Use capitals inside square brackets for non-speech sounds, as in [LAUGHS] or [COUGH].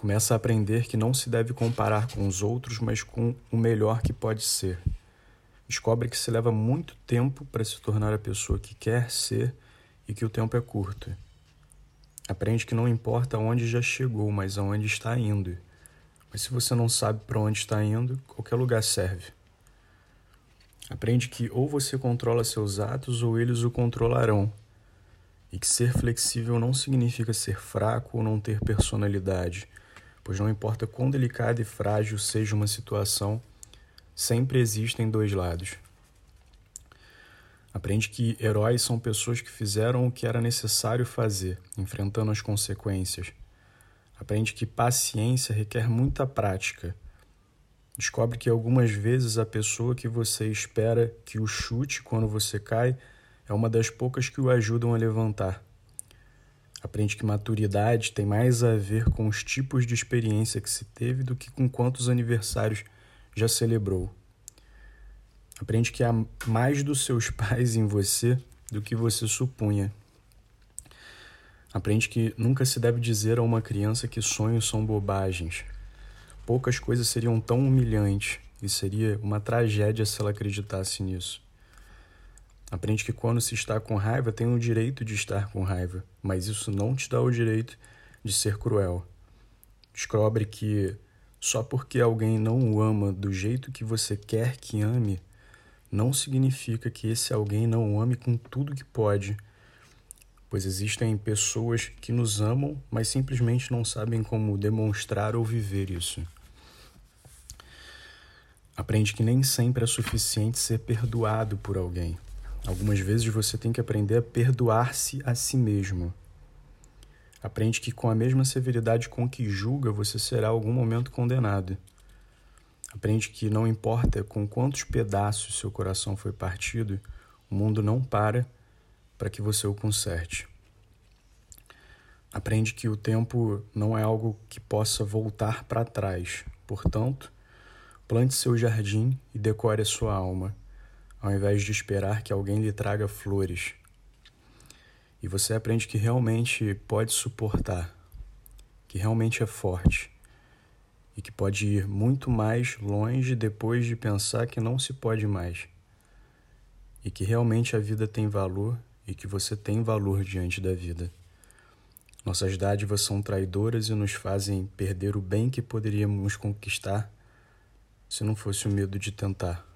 Começa a aprender que não se deve comparar com os outros, mas com o melhor que pode ser. Descobre que se leva muito tempo para se tornar a pessoa que quer ser e que o tempo é curto. Aprende que não importa onde já chegou, mas aonde está indo. Mas se você não sabe para onde está indo, qualquer lugar serve. Aprende que ou você controla seus atos ou eles o controlarão. E que ser flexível não significa ser fraco ou não ter personalidade pois não importa quão delicada e frágil seja uma situação, sempre existem dois lados. Aprende que heróis são pessoas que fizeram o que era necessário fazer, enfrentando as consequências. Aprende que paciência requer muita prática. Descobre que algumas vezes a pessoa que você espera que o chute quando você cai é uma das poucas que o ajudam a levantar. Aprende que maturidade tem mais a ver com os tipos de experiência que se teve do que com quantos aniversários já celebrou. Aprende que há mais dos seus [LAUGHS] pais em você do que você supunha. Aprende que nunca se deve dizer a uma criança que sonhos são bobagens. Poucas coisas seriam tão humilhantes e seria uma tragédia se ela acreditasse nisso. Aprende que quando se está com raiva, tem o direito de estar com raiva, mas isso não te dá o direito de ser cruel. Descobre que só porque alguém não o ama do jeito que você quer que ame, não significa que esse alguém não o ame com tudo que pode, pois existem pessoas que nos amam, mas simplesmente não sabem como demonstrar ou viver isso. Aprende que nem sempre é suficiente ser perdoado por alguém. Algumas vezes você tem que aprender a perdoar-se a si mesmo. Aprende que com a mesma severidade com que julga, você será algum momento condenado. Aprende que não importa com quantos pedaços seu coração foi partido, o mundo não para para que você o conserte. Aprende que o tempo não é algo que possa voltar para trás. Portanto, plante seu jardim e decore a sua alma ao invés de esperar que alguém lhe traga flores. E você aprende que realmente pode suportar, que realmente é forte e que pode ir muito mais longe depois de pensar que não se pode mais. E que realmente a vida tem valor e que você tem valor diante da vida. Nossas dádivas são traidoras e nos fazem perder o bem que poderíamos conquistar se não fosse o medo de tentar.